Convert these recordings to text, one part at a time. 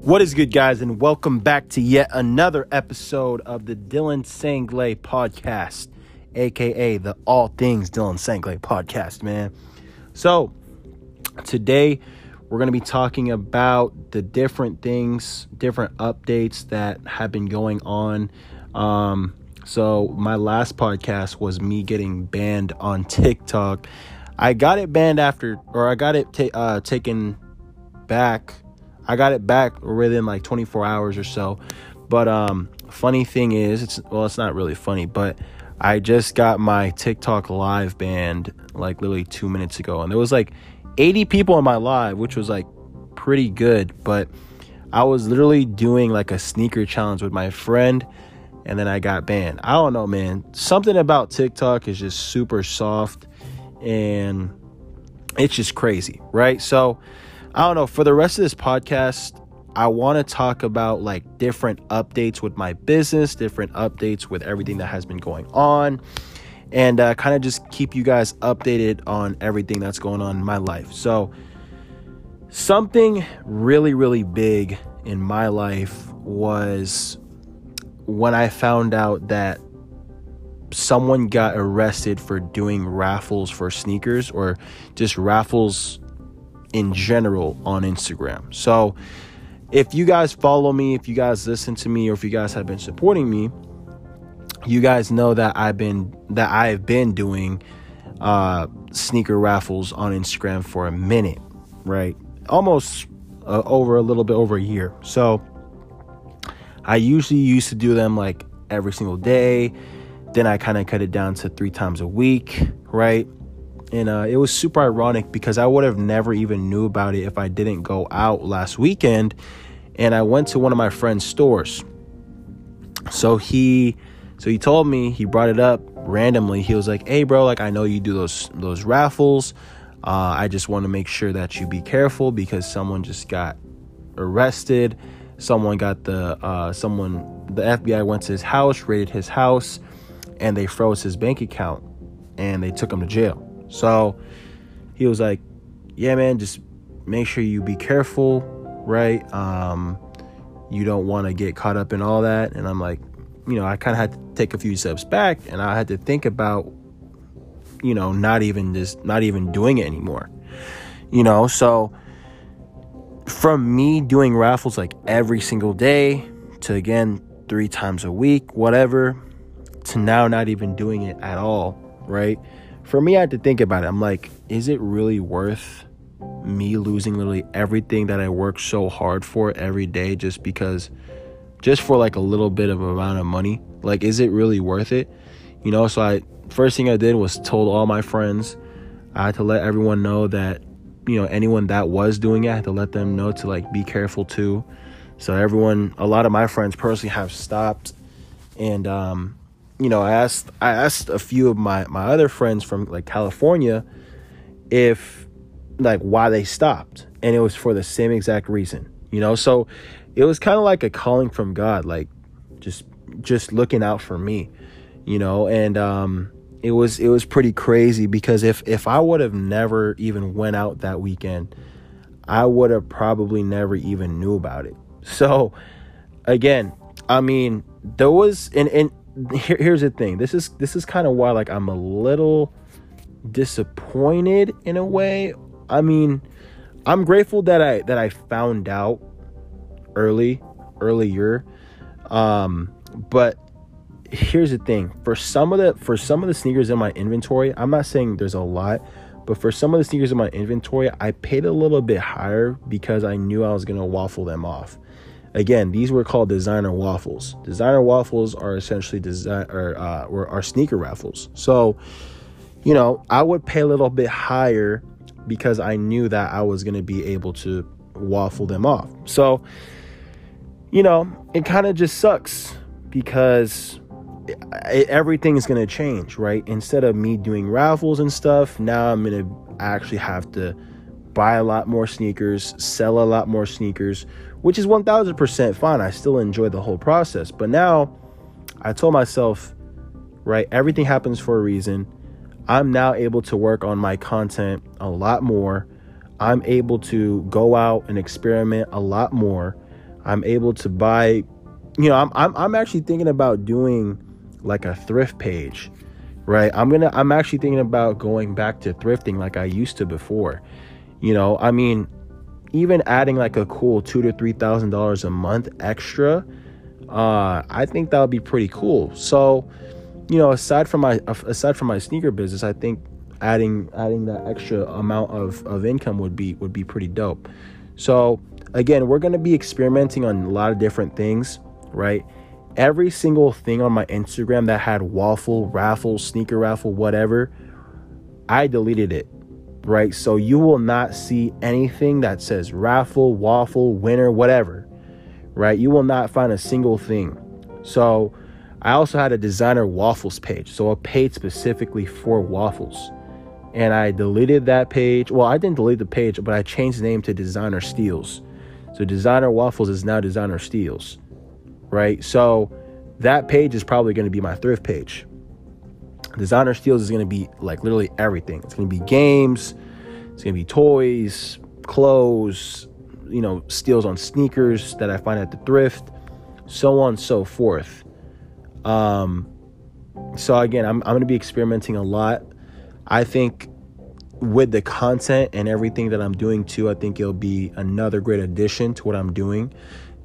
What is good, guys, and welcome back to yet another episode of the Dylan Sanglay podcast, aka the All Things Dylan Sanglay podcast, man. So, today we're going to be talking about the different things, different updates that have been going on. Um, so, my last podcast was me getting banned on TikTok. I got it banned after, or I got it ta- uh, taken back I got it back within like 24 hours or so. But um, funny thing is, it's well, it's not really funny, but I just got my TikTok live banned like literally two minutes ago, and there was like 80 people in my live, which was like pretty good. But I was literally doing like a sneaker challenge with my friend, and then I got banned. I don't know, man. Something about TikTok is just super soft, and it's just crazy, right? So I don't know. For the rest of this podcast, I want to talk about like different updates with my business, different updates with everything that has been going on, and uh, kind of just keep you guys updated on everything that's going on in my life. So, something really, really big in my life was when I found out that someone got arrested for doing raffles for sneakers or just raffles in general on Instagram. So, if you guys follow me, if you guys listen to me, or if you guys have been supporting me, you guys know that I've been that I've been doing uh, sneaker raffles on Instagram for a minute, right? Almost uh, over a little bit over a year. So I usually used to do them like every single day. Then I kind of cut it down to three times a week, right? And uh, it was super ironic because I would have never even knew about it if I didn't go out last weekend, and I went to one of my friend's stores. So he, so he told me he brought it up randomly. He was like, "Hey, bro, like I know you do those those raffles. Uh, I just want to make sure that you be careful because someone just got arrested. Someone got the uh, someone the FBI went to his house, raided his house, and they froze his bank account, and they took him to jail." So he was like, Yeah, man, just make sure you be careful, right? Um, you don't want to get caught up in all that. And I'm like, you know, I kind of had to take a few steps back and I had to think about, you know, not even just, not even doing it anymore, you know? So from me doing raffles like every single day to again, three times a week, whatever, to now not even doing it at all, right? For me, I had to think about it. I'm like, is it really worth me losing literally everything that I work so hard for every day just because, just for like a little bit of amount of money? Like, is it really worth it? You know, so I, first thing I did was told all my friends. I had to let everyone know that, you know, anyone that was doing it, I had to let them know to like be careful too. So everyone, a lot of my friends personally have stopped. And, um, you know, I asked I asked a few of my my other friends from like California if like why they stopped, and it was for the same exact reason. You know, so it was kind of like a calling from God, like just just looking out for me, you know, and um it was it was pretty crazy because if if I would have never even went out that weekend, I would have probably never even knew about it. So again, I mean, there was and and here, here's the thing. This is this is kind of why like I'm a little disappointed in a way. I mean, I'm grateful that I that I found out early earlier. Um, but here's the thing. For some of the for some of the sneakers in my inventory, I'm not saying there's a lot, but for some of the sneakers in my inventory, I paid a little bit higher because I knew I was to waffle them off. Again, these were called designer waffles. Designer waffles are essentially design or uh, are sneaker raffles. So, you know, I would pay a little bit higher because I knew that I was going to be able to waffle them off. So, you know, it kind of just sucks because everything is going to change, right? Instead of me doing raffles and stuff, now I'm going to actually have to buy a lot more sneakers, sell a lot more sneakers, which is 1000% fine. I still enjoy the whole process. But now I told myself, right, everything happens for a reason. I'm now able to work on my content a lot more. I'm able to go out and experiment a lot more. I'm able to buy you know, I'm I'm I'm actually thinking about doing like a thrift page. Right? I'm going to I'm actually thinking about going back to thrifting like I used to before. You know, I mean, even adding like a cool two to three thousand dollars a month extra, uh, I think that would be pretty cool. So, you know, aside from my aside from my sneaker business, I think adding adding that extra amount of, of income would be would be pretty dope. So again, we're gonna be experimenting on a lot of different things, right? Every single thing on my Instagram that had waffle, raffle, sneaker raffle, whatever, I deleted it. Right? So you will not see anything that says raffle, waffle, winner, whatever. Right? You will not find a single thing. So I also had a designer waffles page, so a page specifically for waffles and I deleted that page. Well, I didn't delete the page, but I changed the name to Designer Steals. So Designer Waffles is now Designer Steals, right? So that page is probably going to be my thrift page. Designer Steals is going to be like literally everything. It's going to be games, it's going to be toys, clothes, you know, steals on sneakers that I find at the thrift, so on and so forth. Um, so again, I'm, I'm going to be experimenting a lot I think with the content and everything that I'm doing too, I think it'll be another great addition to what I'm doing.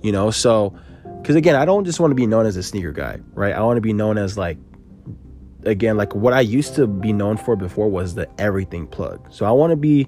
You know, so because again, I don't just want to be known as a sneaker guy, right? I want to be known as like again, like what I used to be known for before was the everything plug. So I want to be,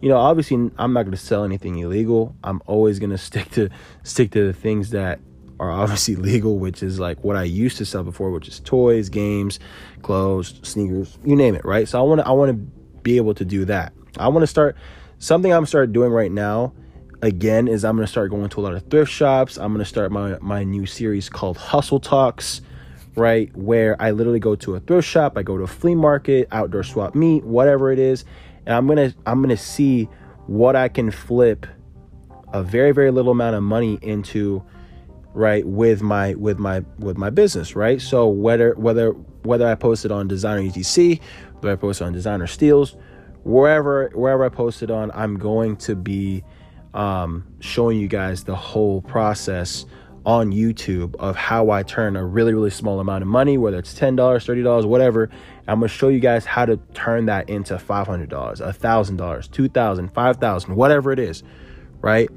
you know, obviously I'm not going to sell anything illegal. I'm always going to stick to stick to the things that are obviously legal, which is like what I used to sell before, which is toys, games, clothes, sneakers, you name it, right? So I want to I want to be able to do that. I want to start something I'm start doing right now. Again, is I'm gonna start going to a lot of thrift shops. I'm gonna start my my new series called Hustle Talks, right? Where I literally go to a thrift shop, I go to a flea market, outdoor swap meet, whatever it is, and I'm gonna I'm gonna see what I can flip a very very little amount of money into right with my with my with my business right so whether whether whether i post it on designer etc whether i post it on designer steals wherever wherever i post it on i'm going to be um, showing you guys the whole process on youtube of how i turn a really really small amount of money whether it's $10 $30 whatever i'm to show you guys how to turn that into $500 $1000 $2000 $5000 whatever it is right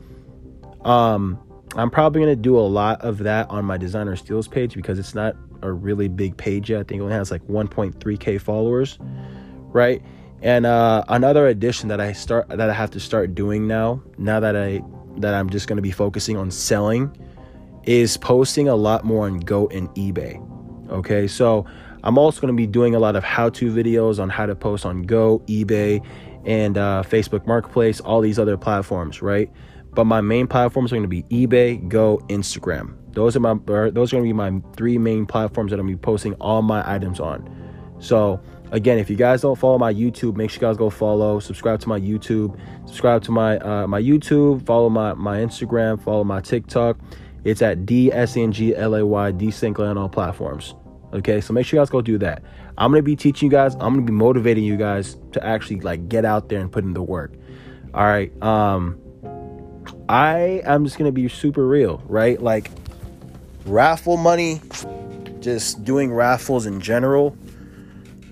um I'm probably to do a lot of that on my designer steals page because it's not a really big page yet. I think it only has like 1.3k followers, right? And uh, another addition that I start that I have to start doing now, now that I that I'm just to be focusing on selling, is posting a lot more on Goat and eBay. Okay, so I'm also going to be doing a lot of how-to videos on how to post on Goat, eBay, and uh, Facebook Marketplace, all these other platforms, right? But my main platforms are going to be eBay, Goat, Instagram. Those are my those are going to be my three main platforms that I'm going to be posting all my items on. So again, if you guys don't follow my YouTube, make sure you guys go follow, subscribe to my YouTube, subscribe to my uh, my YouTube, follow my my Instagram, follow my TikTok. It's at D S N G L A Y D Sanglay on all platforms. Okay, so make sure you guys go do that. I'm gonna be teaching you guys. I'm gonna be motivating you guys to actually like get out there and put in the work. All right. Um, I am just gonna be super real, right? Like raffle money, just doing raffles in general.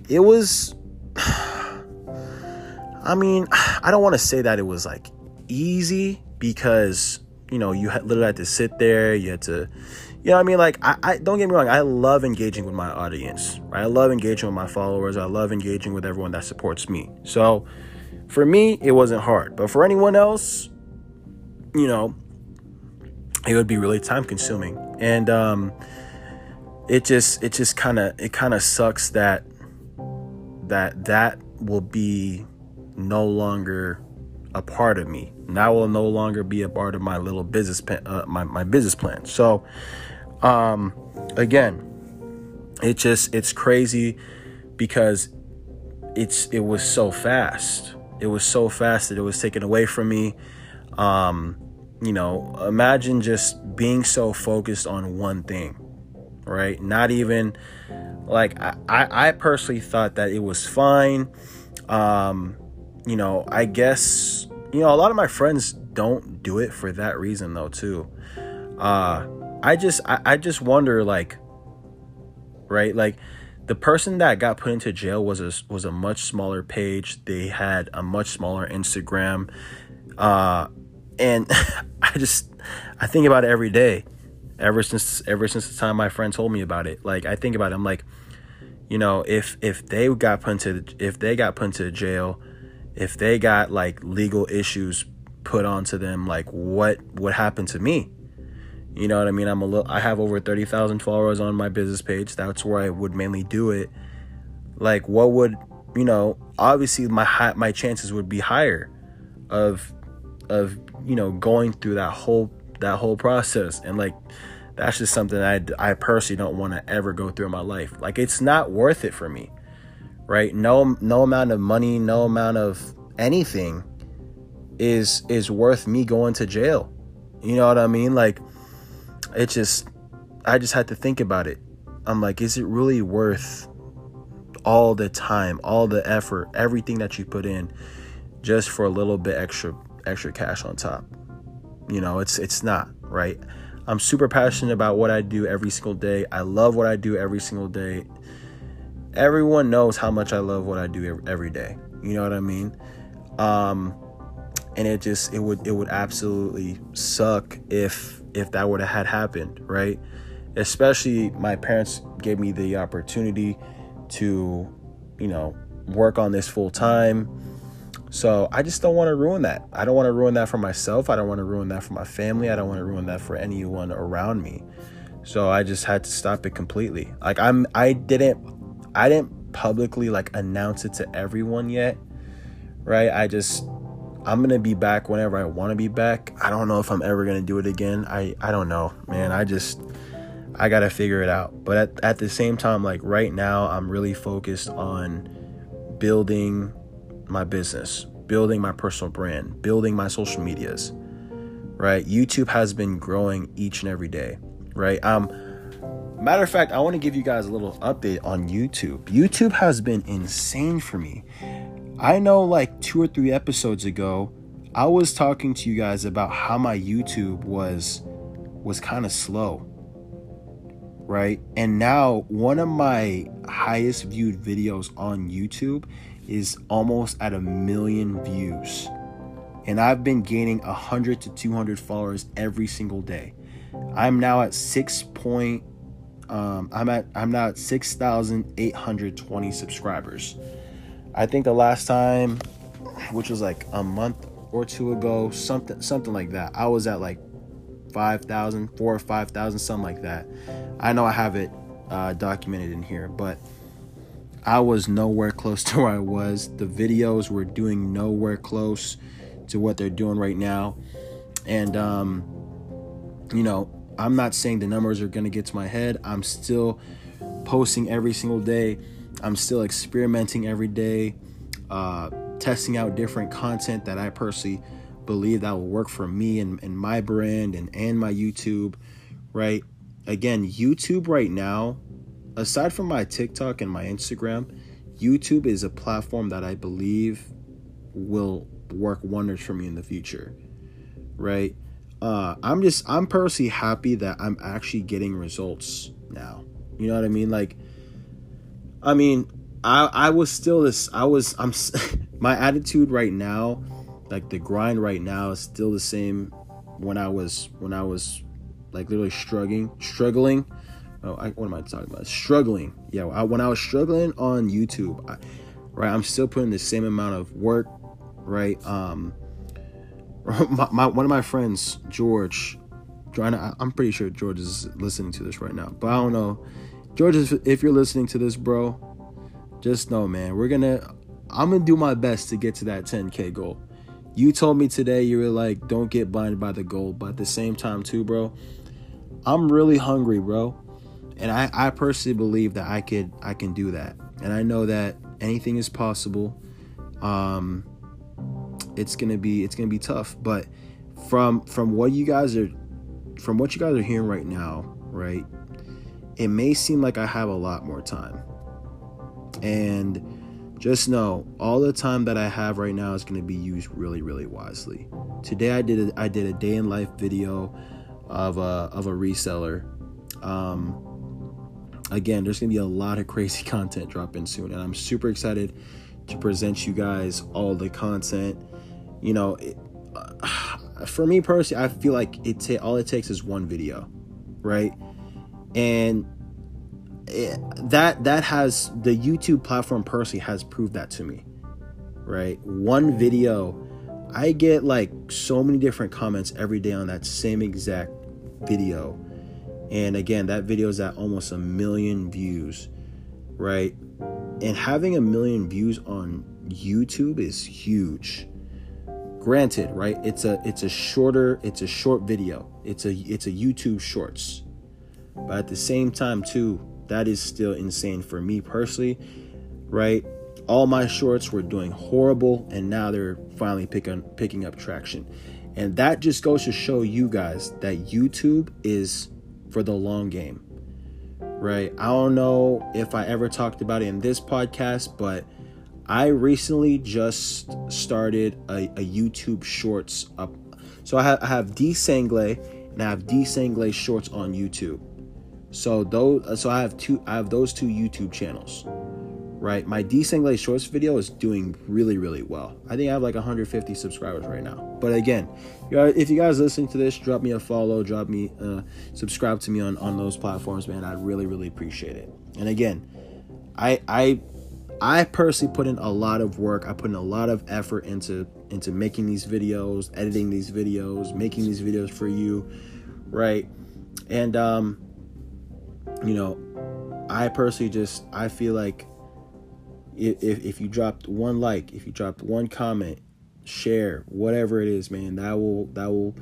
It was I mean, I don't want to say that it was like easy because you know you literally had to sit there. You had to, you know, I mean, like I, I don't get me wrong. I love engaging with my audience. Right? I love engaging with my followers. I love engaging with everyone that supports me. So for me, it wasn't hard. But for anyone else, you know, it would be really time consuming. And um, it just it just kind of it kind of sucks that that that will be no longer a part of me. That will no longer be a part of my little business uh, my my business plan. So um again, it just it's crazy because it's it was so fast. It was so fast that it was taken away from me um, you know, imagine just being so focused on one thing, right? Not even like I, I personally thought that it was fine. Um, you know, I guess, you know, a lot of my friends don't do it for that reason though, too. uh I just I, I just wonder like right like the person that got put into jail was a was a much smaller page. They had a much smaller Instagram, uh, and I just I think about it every day. Ever since ever since the time my friend told me about it, like I think about it. I'm like, you know, if if they got put into if they got put into jail, if they got like legal issues put onto them, like what would happen to me? You know what I mean? I'm a little. I have over thirty thousand followers on my business page. That's where I would mainly do it. Like, what would you know? Obviously, my high, my chances would be higher of of you know going through that whole that whole process and like that's just something I I personally don't want to ever go through in my life. Like, it's not worth it for me, right? No no amount of money, no amount of anything is is worth me going to jail. You know what I mean? Like it just I just had to think about it. I'm like, is it really worth all the time, all the effort, everything that you put in just for a little bit extra extra cash on top? You know, it's it's not, right? I'm super passionate about what I do every single day. I love what I do every single day. Everyone knows how much I love what I do every day. You know what I mean? Um and it just it would it would absolutely suck if if that would have had happened, right? Especially my parents gave me the opportunity to, you know, work on this full time. So I just don't want to ruin that. I don't want to ruin that for myself. I don't want to ruin that for my family. I don't want to ruin that for anyone around me. So I just had to stop it completely. Like I'm I didn't I didn't publicly like announce it to everyone yet. Right? I just I'm gonna be back whenever I want to be back. I don't know if I'm ever gonna do it again. I I don't know, man. I just I gotta figure it out. But at at the same time, like right now, I'm really focused on building my business, building my personal brand, building my social medias. Right? YouTube has been growing each and every day. Right? Um. Matter of fact, I want to give you guys a little update on YouTube. YouTube has been insane for me. I know like two or three episodes ago, I was talking to you guys about how my YouTube was was kind of slow. Right? And now one of my highest viewed videos on YouTube is almost at a million views. And I've been gaining 100 to 200 followers every single day. I'm now at 6 point um, I'm at I'm now at 6,820 subscribers. I think the last time, which was like a month or two ago, something something like that, I was at like 5,000, 4 or 5,000, something like that. I know I have it uh, documented in here, but I was nowhere close to where I was. The videos were doing nowhere close to what they're doing right now. And, um, you know, I'm not saying the numbers are going to get to my head. I'm still posting every single day I'm still experimenting every day, uh, testing out different content that I personally believe that will work for me and, and my brand and, and my YouTube, right? Again, YouTube right now, aside from my TikTok and my Instagram, YouTube is a platform that I believe will work wonders for me in the future, right? Uh, I'm just, I'm personally happy that I'm actually getting results now. You know what I mean? Like, I mean, I I was still this. I was I'm my attitude right now, like the grind right now is still the same when I was when I was like literally struggling struggling. Oh, I, what am I talking about? Struggling. Yeah, I, when I was struggling on YouTube, I, right, I'm still putting the same amount of work, right? Um, my, my one of my friends, George, trying to, I'm pretty sure George is listening to this right now, but I don't know George, if you're listening to this, bro, just know, man, we're gonna, I'm gonna do my best to get to that 10K goal. You told me today you were like, don't get blinded by the goal, but at the same time, too, bro, I'm really hungry, bro. And I, I personally believe that I could, I can do that. And I know that anything is possible. Um, it's gonna be, it's gonna be tough, but from, from what you guys are, from what you guys are hearing right now, right? it may seem like I have a lot more time. And just know all the time that I have right now is going to be used really, really wisely. Today I did a, I did a day in life video of a of a reseller. Um, again, there's gonna be a lot of crazy content dropping soon, and I'm super excited to present you guys all the content. You know, it, uh, for me personally, I feel like it ta- all it takes is one video, right? And it, that that has the YouTube platform personally has proved that to me, right? One video, I get like so many different comments every day on that same exact video and again, that video is at almost a million views, right? And having a million views on YouTube is huge. Granted, right? It's a it's a shorter, it's a short video. It's a it's a YouTube shorts. But at the same time too, that is still insane for me personally, right? All my shorts were doing horrible and now they're finally picking picking up traction. And that just goes to show you guys that YouTube is for the long game, right? I don't know if I ever talked about it in this podcast, but I recently just started a, a YouTube Shorts up. So I have, I have D Sanglay and I have D Sanglay Shorts on YouTube. So those, so I have two, I have those two YouTube channels right? My D Desanglay Shorts video is doing really, really well. I think I have like 150 subscribers right now. But again, if you guys listening to this, drop me a follow, drop me, uh, subscribe to me on on those platforms, man. I'd really, really appreciate it. And again, I I I personally put in a lot of work. I put in a lot of effort into into making these videos, editing these videos, making these videos for you, right? And um, you know, I personally just I feel like if, if you dropped one like, if you dropped one comment, share, whatever it is, man, that will that will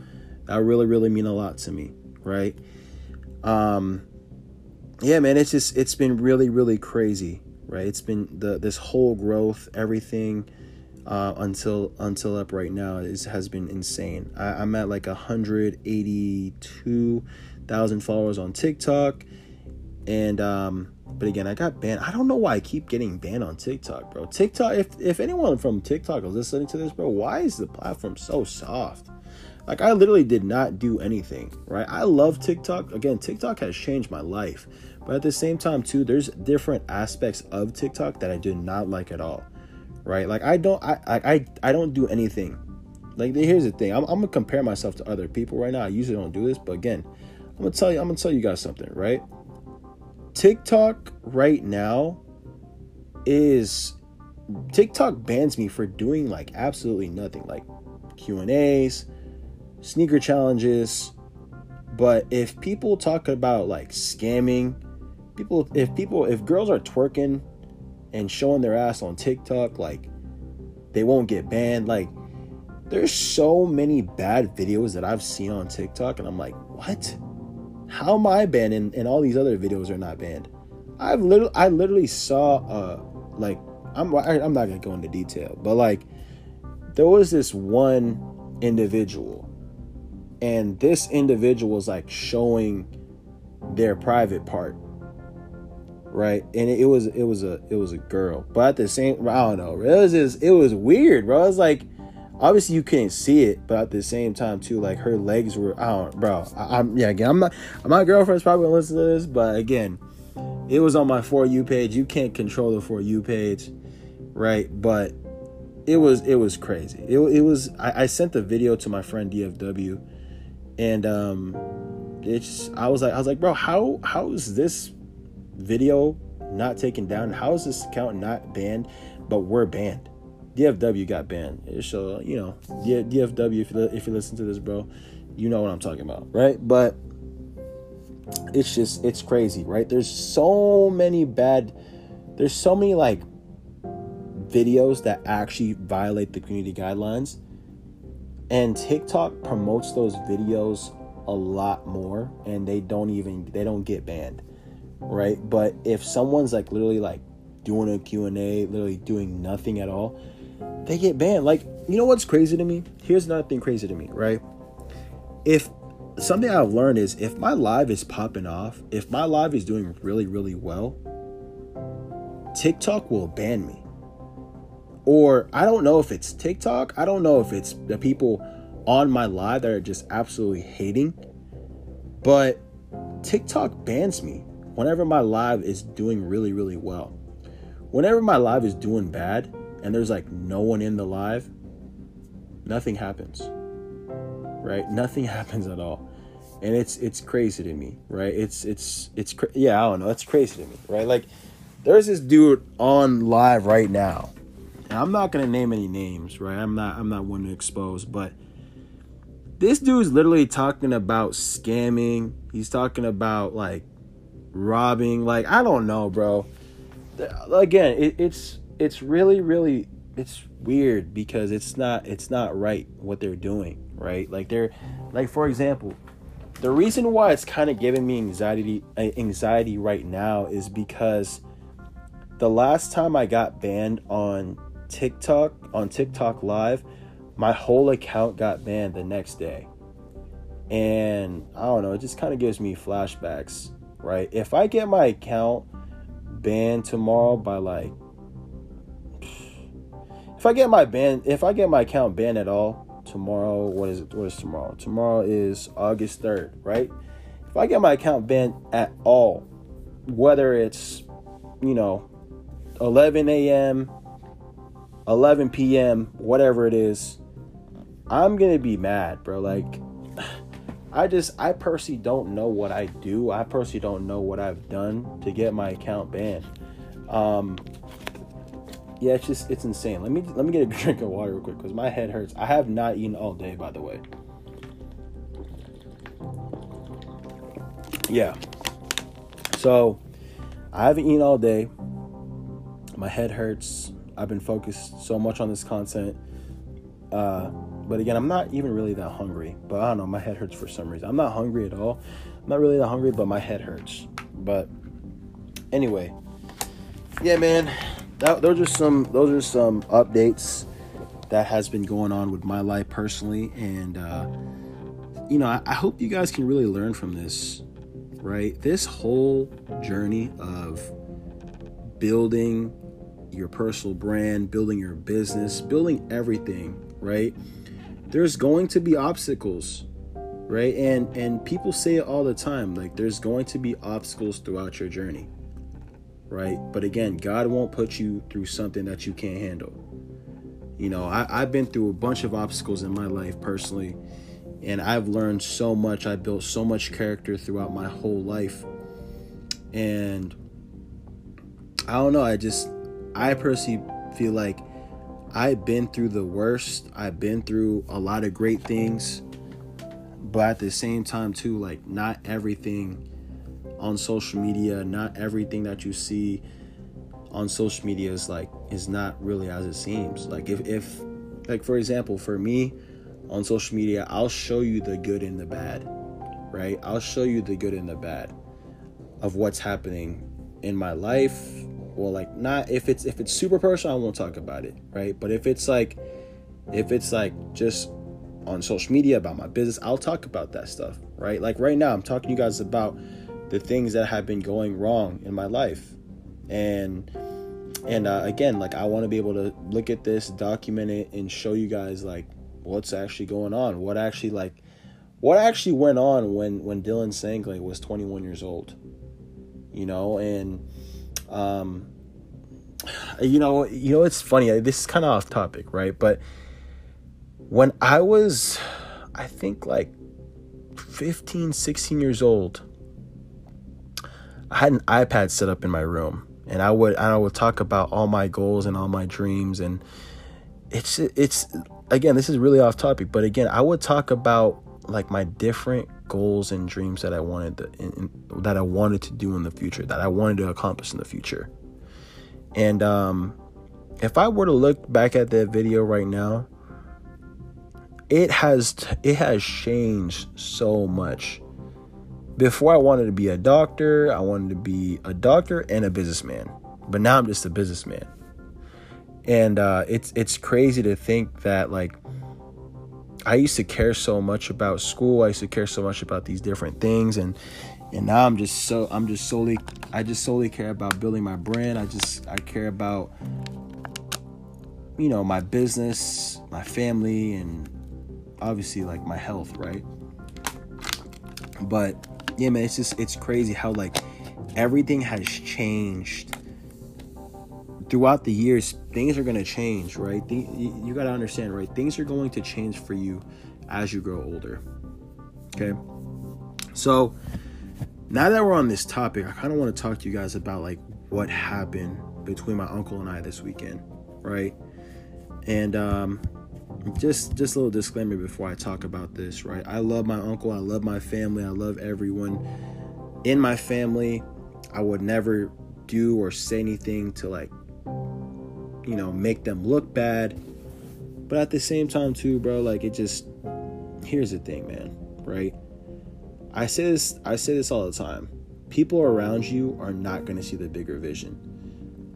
that really really mean a lot to me, right? Um, yeah, man, it's just it's been really really crazy, right? It's been the this whole growth, everything. Uh, until until up right now is has been insane. I, I'm at like 182,000 followers on TikTok, and um, but again, I got banned. I don't know why I keep getting banned on TikTok, bro. TikTok, if if anyone from TikTok is listening to this, bro, why is the platform so soft? Like I literally did not do anything, right? I love TikTok. Again, TikTok has changed my life. But at the same time, too, there's different aspects of TikTok that I do not like at all. Right? Like I don't I I I don't do anything. Like here's the thing. I'm, I'm gonna compare myself to other people right now. I usually don't do this, but again, I'm gonna tell you, I'm gonna tell you guys something, right? TikTok right now is TikTok bans me for doing like absolutely nothing, like Q and A's, sneaker challenges. But if people talk about like scamming, people if people if girls are twerking and showing their ass on TikTok, like they won't get banned. Like there's so many bad videos that I've seen on TikTok, and I'm like, what? How am I banned and, and all these other videos are not banned? I've literally I literally saw uh like I'm I'm not gonna go into detail, but like there was this one individual, and this individual was like showing their private part, right? And it, was it was a it was a girl, but at the same I don't know, it was just it was weird, bro. It was like obviously you couldn't see it, but at the same time too, like her legs were, I don't, bro. I, am yeah, again, I'm not, my girlfriend's probably gonna listen to this, but again, it was on my for you page. You can't control the for you page, right? But it was it was crazy. It, it was I, I sent the video to my friend DFW, and um, it's I was like I was like, bro, how how is this video not taken down? How is this account not banned? But we're banned. DFW got banned. So you know, DFW, if you if you listen to this, bro, you know what I'm talking about, right? But it's just it's crazy, right? There's so many bad. There's so many like videos that actually violate the community guidelines, and TikTok promotes those videos a lot more, and they don't even they don't get banned, right? But if someone's like literally like doing a Q&A, literally doing nothing at all, they get banned. Like, you know what's crazy to me? Here's another thing crazy to me, right? If something I've learned is if my live is popping off, if my live is doing really, really well, TikTok will ban me. Or I don't know if it's TikTok. I don't know if it's the people on my live that are just absolutely hating. But TikTok bans me whenever my live is doing really, really well. Whenever my live is doing bad and there's like no one in the live, nothing happens. Right? Nothing happens at all. And it's it's crazy to me, right? It's it's it's cra- yeah, I don't know. It's crazy to me, right? Like there's this dude on live right now. And I'm not going to name any names, right? I'm not I'm not one to expose, but this dude's literally talking about scamming. He's talking about like robbing. Like I don't know, bro. Again, it, it's it's really really it's weird because it's not it's not right what they're doing, right? Like they're like for example, the reason why it's kind of giving me anxiety anxiety right now is because the last time I got banned on TikTok on TikTok live my whole account got banned the next day. And I don't know, it just kind of gives me flashbacks, right? If I get my account banned tomorrow by like if I get my ban if I get my account banned at all tomorrow, what is it? What is tomorrow? Tomorrow is August 3rd, right? If I get my account banned at all, whether it's you know 11 a.m., 11 p.m., whatever it is, I'm gonna be mad, bro. Like, I just, I personally don't know what I do. I personally don't know what I've done to get my account banned. Um, yeah, it's just, it's insane. Let me, let me get a drink of water real quick because my head hurts. I have not eaten all day, by the way. Yeah. So, I haven't eaten all day. My head hurts. I've been focused so much on this content. Uh, but again, I'm not even really that hungry. But I don't know, my head hurts for some reason. I'm not hungry at all. I'm not really that hungry, but my head hurts. But anyway, yeah, man, that, those are some those are some updates that has been going on with my life personally, and uh, you know, I, I hope you guys can really learn from this. Right, this whole journey of building your personal brand, building your business, building everything, right? There's going to be obstacles right? And and people say it all the time like there's going to be obstacles throughout your journey right? But again god won't put you through something that you can't handle. You know I, i've been through a bunch of obstacles in my life personally and i've learned so much. I built so much character throughout my whole life. And i don't know i just i personally feel like I've been through the worst. I've been through a lot of great things. But at the same time, too, like, not everything on social media, not everything that you see on social media is like, is not really as it seems. Like, if, if, like, for example, for me on social media, I'll show you the good and the bad, right? I'll show you the good and the bad of what's happening in my life, well like not if it's if it's super personal i won't talk about it right? But if it's like if it's like just on social media about my business i'll talk about that stuff right? Like right now i'm talking to you guys about the things that have been going wrong in my life. And and uh, again like i want to be able to look at this document it and show you guys like what's actually going on. What actually like what actually went on when when dylan sanglay was 21 years old you know? And um, you know, you know, it's funny. This is kind of off topic, right? But when I was, I think like 15, 16 years old, I had an iPad set up in my room, and I would I would talk about all my goals and all my dreams, and it's it's again this is really off topic, but again I would talk about like my different goals and dreams that I wanted to, in, that I wanted to do in the future, that I wanted to accomplish in the future. And um, if I were to look back at that video right now, it has it has changed so much. Before I wanted to be a doctor, I wanted to be a doctor and a businessman, but now I'm just a businessman. And uh, it's it's crazy to think that like I used to care so much about school. I used to care so much about these different things, and and now I'm just so I'm just solely I just solely care about building my brand. I just I care about you know my business, my family, and obviously like my health, right? But yeah, man, it's just it's crazy how like everything has changed throughout the years. Things are gonna change, right? you, you gotta understand, right? Things are going to change for you as you grow older. Okay, so now that we're on this topic, I kind of want to talk to you guys about like what happened between my uncle and I this weekend, right? And um, just just a little disclaimer before I talk about this, right? I love my uncle, I love my family, I love everyone in my family. I would never do or say anything to like you know, make them look bad. But at the same time too, bro, like it just here's the thing, man, right? I say this I say this all the time. People around you are not going to see the bigger vision.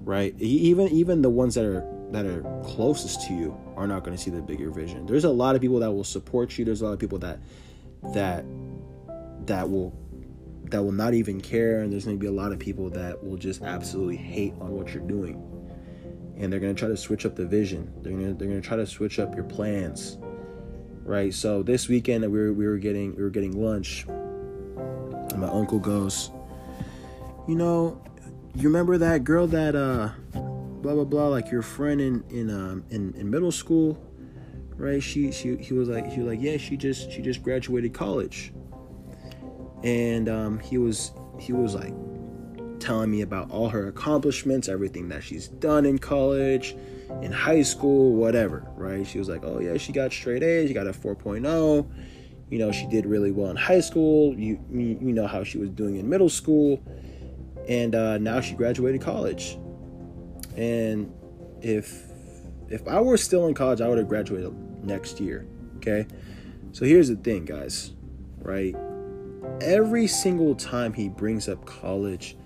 Right? Even even the ones that are that are closest to you are not going to see the bigger vision. There's a lot of people that will support you. There's a lot of people that that that will that will not even care and there's going to be a lot of people that will just absolutely hate on what you're doing. And they're going to try to switch up the vision. They're going to they're going to try to switch up your plans. Right? So this weekend we were we were getting we were getting lunch. And my uncle goes, "You know, you remember that girl that uh blah blah blah like your friend in in um in, in middle school right she she he was like he was like yeah she just she just graduated college and um he was he was like telling me about all her accomplishments everything that she's done in college in high school whatever right she was like oh yeah she got straight A's she got a 4.0 you know she did really well in high school you you know how she was doing in middle school and uh, now she graduated college and if if I were still in college, I would have graduated next year. Okay. So here's the thing, guys, right? Every single time he brings up college,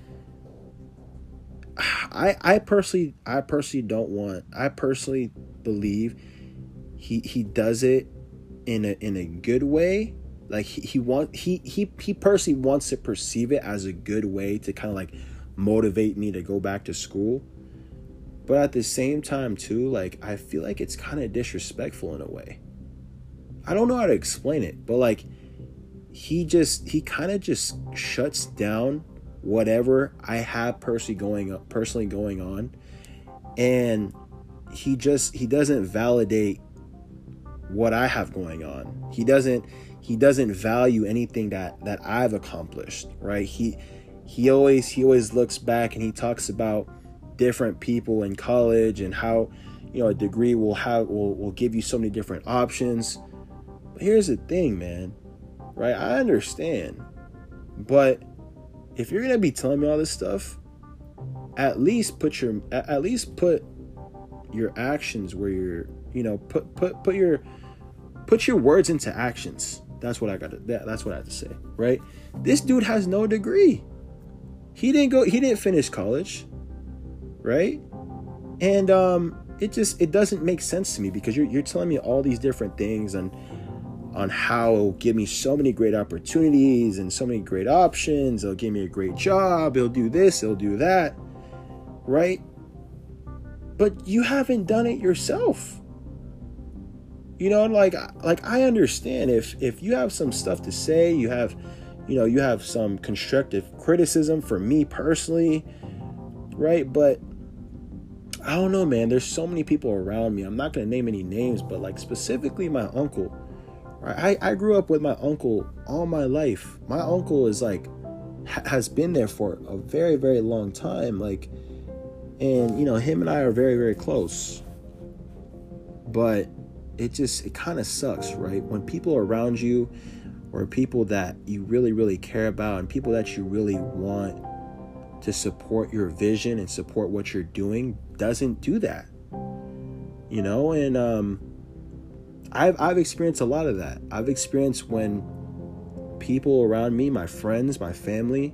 I I personally I personally don't want I personally believe he he does it in a in a good way. Like he, he want he he he personally wants to perceive it as a good way to kind of like motivate me to go back to school but at the same time, too, like, I feel like it's kind of disrespectful in a way. I don't know how to explain it, but like, he just, he kind of just shuts down whatever I have personally going personally going on. And he just, he doesn't validate what I have going on. He doesn't, he doesn't value anything that, that I've accomplished, right? He, he always, he always looks back and he talks about, different people in college and how you know a degree will have will, will give you so many different options but here's the thing man right i understand but if you're gonna be telling me all this stuff at least put your at least put your actions where you're you know put put put your put your words into actions. That's what i got to that, that's what i have to say right? This dude has no degree. He didn't go he didn't finish college right? And um, it just it doesn't make sense to me because you're you're telling me all these different things and on how it'll give me so many great opportunities and so many great options. It'll give me a great job. It'll do this. It'll do that, right? But you haven't done it yourself. You know, like like I understand if if you have some stuff to say, you have, you know, you have some constructive criticism for me personally, right? But I don't know, man. There's so many people around me. I'm not gonna name any names, but like specifically my uncle. Right? I, I grew up with my uncle all my life. My uncle is like ha- has been there for a very, very long time. Like, and you know, him and I are very, very close. But it just it kind of sucks, right? When people around you or people that you really, really care about and people that you really want to support your vision and support what you're doing doesn't do that. You know, and um I've I've experienced a lot of that. I've experienced when people around me, my friends, my family,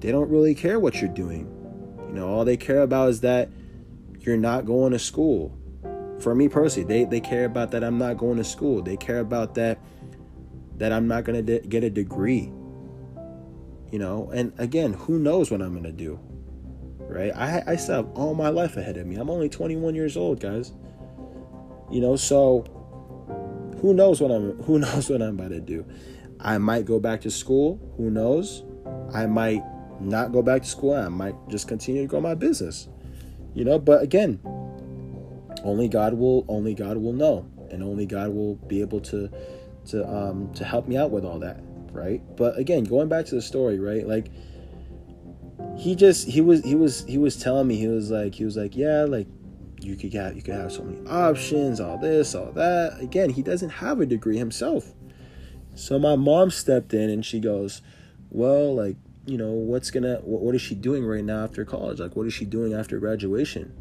they don't really care what you're doing. You know, all they care about is that you're not going to school. For me personally, they, they care about that I'm not going to school. They care about that that I'm not going to de- get a degree you know and again who knows what i'm going to do right I, I still have all my life ahead of me i'm only 21 years old guys you know so who knows what i'm who knows what i'm about to do I might go back to school. Who knows? I might not go back to school. I might just continue to grow my business. You know, but again, only God will only God will know, and only God will be able to to um to help me out with all that, right? But again, going back to the story, right? Like he just he was he was he was telling me he was like he was like yeah like you could have you could have so many options all this all that. Again he doesn't have a degree himself. So my mom stepped in and she goes well like you know what's gonna what, what is she doing right now after college? Like what is she doing after graduation?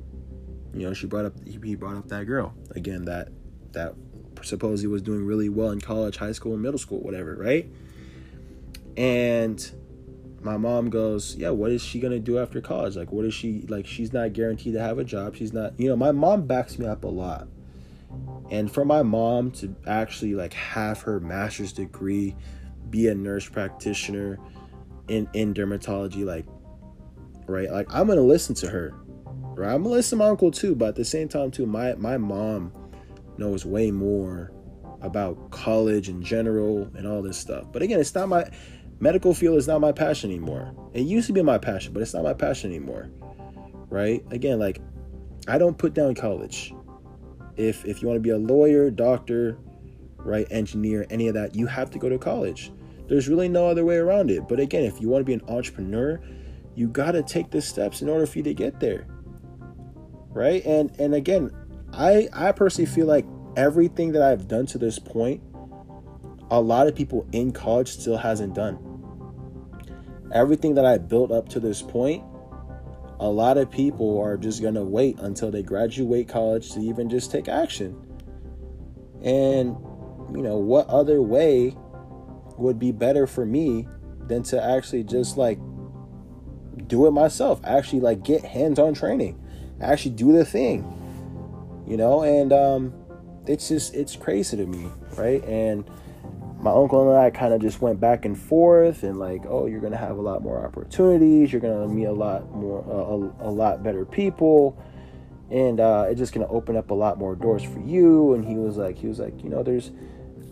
You know she brought up he brought up that girl. Again that that supposedly was doing really well in college high school middle school whatever right? And my mom goes, Yeah, what is she gonna do after college? Like, what is she like? She's not guaranteed to have a job. She's not, you know, my mom backs me up a lot. And for my mom to actually like have her master's degree, be a nurse practitioner in, in dermatology, like, right? Like, I'm gonna listen to her, right? I'm gonna listen to my uncle too, but at the same time, too, my, my mom knows way more about college in general and all this stuff. But again, it's not my medical field is not my passion anymore. It used to be my passion, but it's not my passion anymore. Right? Again, like I don't put down college. If if you want to be a lawyer, doctor, right, engineer, any of that, you have to go to college. There's really no other way around it. But again, if you want to be an entrepreneur, you got to take the steps in order for you to get there. Right? And and again, I I personally feel like everything that I've done to this point, a lot of people in college still hasn't done everything that I built up to this point, a lot of people are just going to wait until they graduate college to even just take action. And, you know, what other way would be better for me than to actually just like do it myself? Actually, like get hands on training, actually do the thing, you know? And, um, it's just, it's crazy to me, right? And, my uncle and I kind of just went back and forth and like, oh, you're gonna have a lot more opportunities. You're gonna meet a lot more, uh, a, a, lot better people, and uh, it's just gonna open up a lot more doors for you. And he was like, he was like, you know, there's,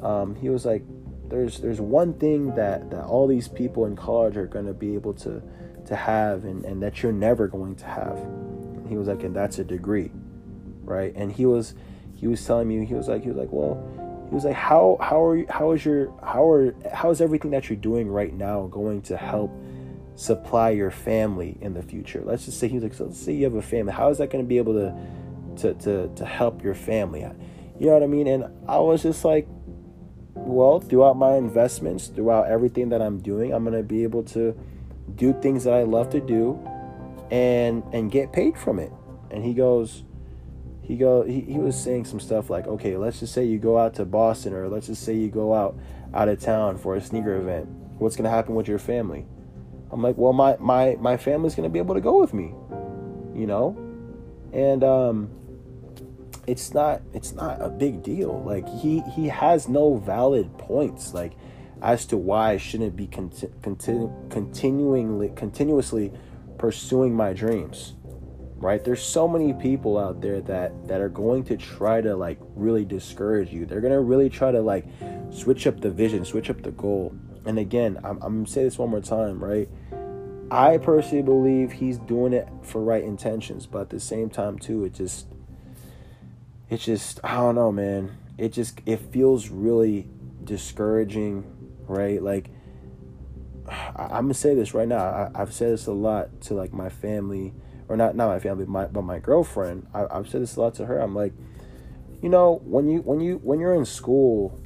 um, he was like, there's there's one thing that that all these people in college are gonna be able to to have, and and that you're never going to have. And he was like, and that's a degree, right? And he was he was telling me, he was like, he was like, well he was like how how are you how is your how are how is everything that you're doing right now going to help supply your family in the future? Let's just say he's like so let's say you have a family. How is that going to be able to to to to help your family? You know what i mean? And i was just like well throughout my investments throughout everything that i'm doing i'm going to be able to do things that i love to do and and get paid from it. And he goes he go he, he was saying some stuff like okay let's just say you go out to boston or let's just say you go out out of town for a sneaker event. What's going to happen with your family? I'm like well my my my family's going to be able to go with me you know? And um it's not it's not a big deal. Like he he has no valid points like as to why i shouldn't be conti- continu- continuing continuously pursuing my dreams right? There's so many people out there that that are going to try to like really discourage you. They're going to really try to like switch up the vision switch up the goal. And again i'm, I'm going to say this one more time right? I personally believe he's doing it for right intentions but at the same time too it just it just i don't know man. It just it feels really discouraging right? Like i'm gonna say this right now. I, i've said this a lot to like my family or not not my family, my, but my girlfriend. I, I've said this a lot to her. I'm like, you know, when you when you when you're in school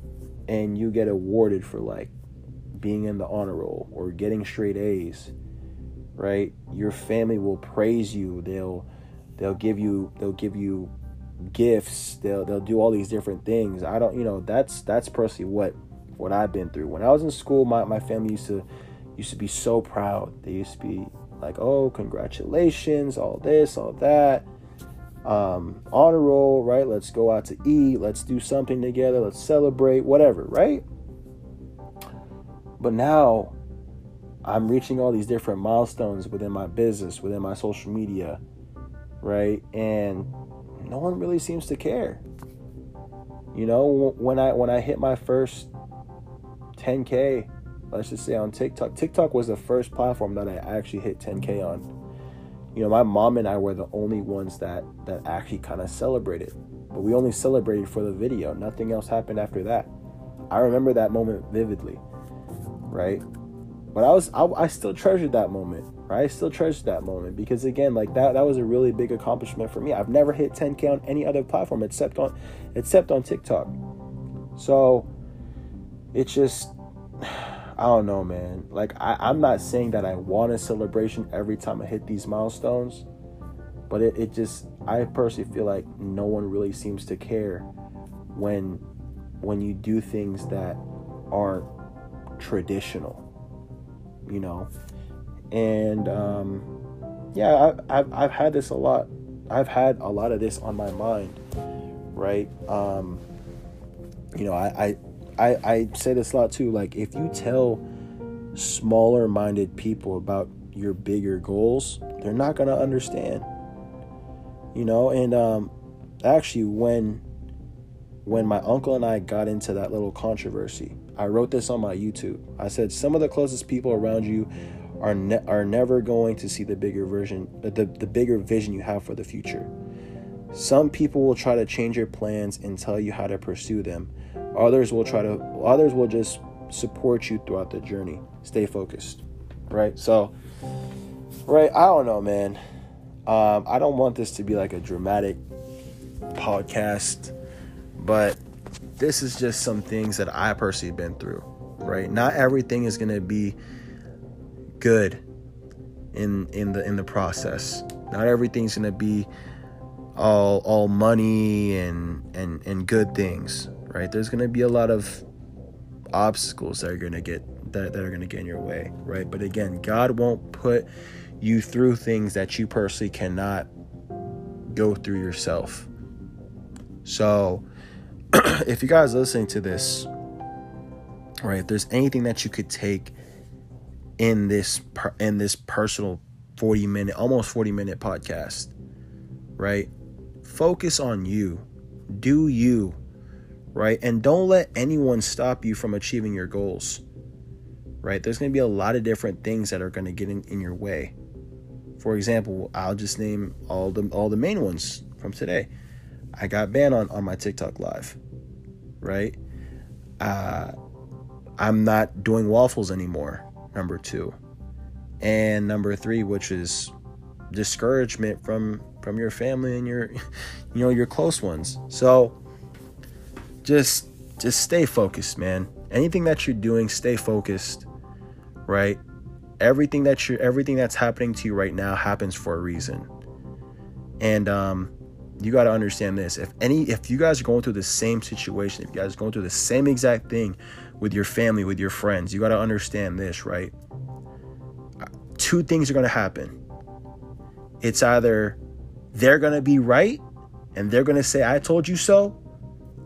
and you get awarded for like being in the honor roll or getting straight A's, right? Your family will praise you. They'll they'll give you they'll give you gifts. They'll they'll do all these different things. I don't, you know, that's that's personally what what I've been through. When I was in school, my, my family used to used to be so proud. They used to be like, oh, congratulations, all this, all that. Um, honor roll, right? Let's go out to eat. Let's do something together. Let's celebrate, whatever, right? But now I'm reaching all these different milestones within my business, within my social media, right? And no one really seems to care. You know, when I when I hit my first 10k let's just say on TikTok. TikTok was the first platform that I actually hit 10k on. You know, my mom and I were the only ones that that actually kind of celebrated. But we only celebrated for the video. Nothing else happened after that. I remember that moment vividly. Right? But I was I, I still treasured that moment. Right? I still treasured that moment because again, like that that was a really big accomplishment for me. I've never hit 10k on any other platform except on except on TikTok. So it's just I don't know, man. Like I, I'm not saying that I want a celebration every time I hit these milestones, but it, it just I personally feel like no one really seems to care when when you do things that aren't traditional, you know. And um, yeah, I, I've I've had this a lot. I've had a lot of this on my mind, right? Um, you know, I, I I, I say this a lot too. Like, if you tell smaller minded people about your bigger goals, they're not going to understand. You know, and um, actually, when when my uncle and I got into that little controversy, I wrote this on my YouTube. I said some of the closest people around you are ne- are never going to see the bigger version, the the bigger vision you have for the future. Some people will try to change your plans and tell you how to pursue them, Others will try to, others will just support you throughout the journey. Stay focused, right? So, right, I don't know, man. Um, I don't want this to be like a dramatic podcast, but this is just some things that I personally been through, right? Not everything is gonna be good in in the in the process. Not everything's gonna be all all money and and and good things, right? There's going to be a lot of obstacles that are going to get that, that are going to get in your way, right? But again, God won't put you through things that you personally cannot go through yourself. So, if you guys listening to this, right, if there's anything that you could take in this in this personal 40 minute almost 40 minute podcast, right? Focus on you. Do you right? And don't let anyone stop you from achieving your goals, right? There's going to be a lot of different things that are going to get in, in your way. For example, I'll just name all the all the main ones from today. I got banned on, on my TikTok live, right? Uh, I'm not doing waffles anymore, number two. And number three, which is discouragement from from your family and your you know your close ones. So just just stay focused, man. Anything that you're doing, stay focused, right? Everything that you're everything that's happening to you right now happens for a reason. And um you got to understand this. If any if you guys are going through the same situation, if you guys are going through the same exact thing with your family, with your friends, you got to understand this, right? Two things are going to happen. It's either they're going to be right and they're going to say I told you so,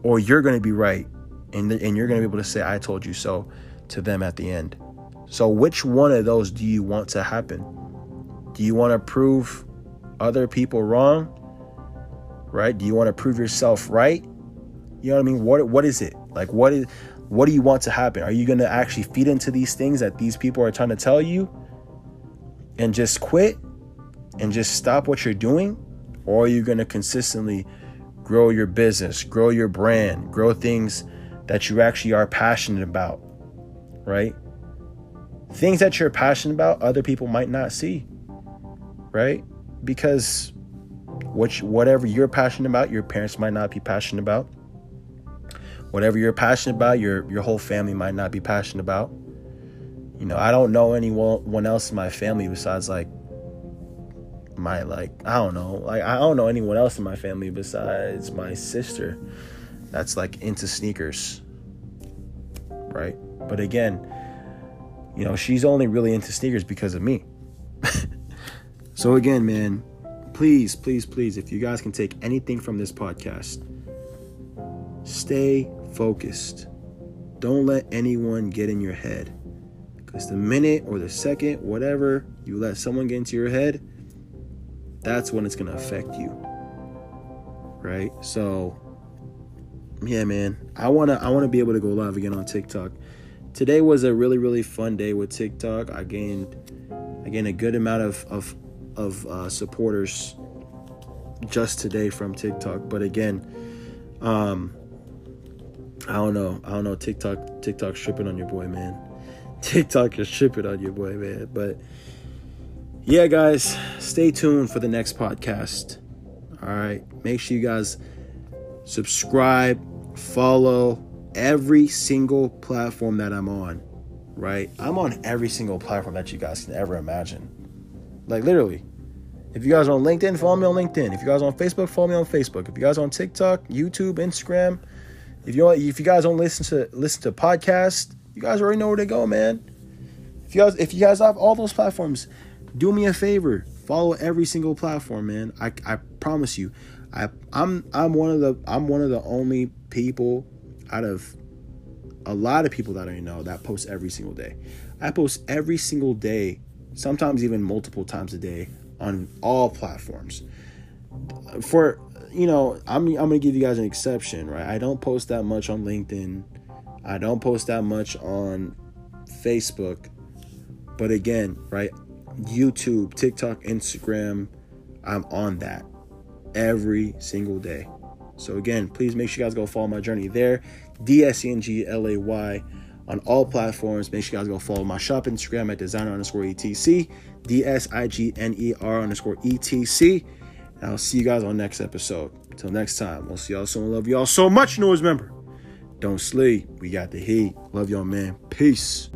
or you're going to be right and, and you're going to be able to say i told you so to them at the end. So which one of those do you want to happen? Do you want to prove other people wrong? Right? Do you want to prove yourself right? You know what i mean? What what is it? Like what is what do you want to happen? Are you going to actually feed into these things that these people are trying to tell you and just quit and just stop what you're doing? Or are you going to consistently grow your business, grow your brand, grow things that you actually are passionate about, right? Things that you're passionate about, other people might not see, right? Because what whatever you're passionate about, your parents might not be passionate about. Whatever you're passionate about, your your whole family might not be passionate about. You know, I don't know anyone else in my family besides like my like I don't know like I don't know anyone else in my family besides my sister that's like into sneakers right? But again you know she's only really into sneakers because of me. So again man please please please if you guys can take anything from this podcast stay focused. Don't let anyone get in your head. Because the minute or the second whatever you let someone get into your head that's when it's going to affect you. Right? So yeah, man. I want to I want to be able to go live again on TikTok. today was a really really fun day with TikTok. I gained I gained a good amount of of of uh, supporters just today from TikTok. But again, um, I don't know. I don't know. TikTok TikTok stripping on your boy, man. TikTok is stripping on your boy, man. But yeah, guys, stay tuned for the next podcast. All right. Make sure you guys subscribe, follow every single platform that I'm on. Right? I'm on every single platform that you guys can ever imagine. Like literally. If you guys are on LinkedIn, follow me on LinkedIn. If you guys are on Facebook, follow me on Facebook. If you guys are on TikTok, YouTube, Instagram, if you if you guys don't listen to listen to podcasts, you guys already know where to go, man. If you guys if you guys have all those platforms, do me a favor, follow every single platform, man. I, I promise you, I I'm I'm one of the I'm one of the only people out of a lot of people that I know that post every single day. I post every single day, sometimes even multiple times a day on all platforms. For you know, I'm I'm gonna give you guys an exception, right? I don't post that much on LinkedIn. I don't post that much on Facebook. But again, right? YouTube, TikTok, Instagram, I'm on that every single day. So again, please make sure you guys go follow my journey there. D S E N G L A Y on all platforms. Make sure you guys go follow my shop Instagram at designer underscore etc. D S I G N E R underscore etc. And I'll see you guys on next episode. Until next time, we'll see y'all soon. Love y'all so much. And always remember, don't sleep. We got the heat. Love y'all, man. Peace.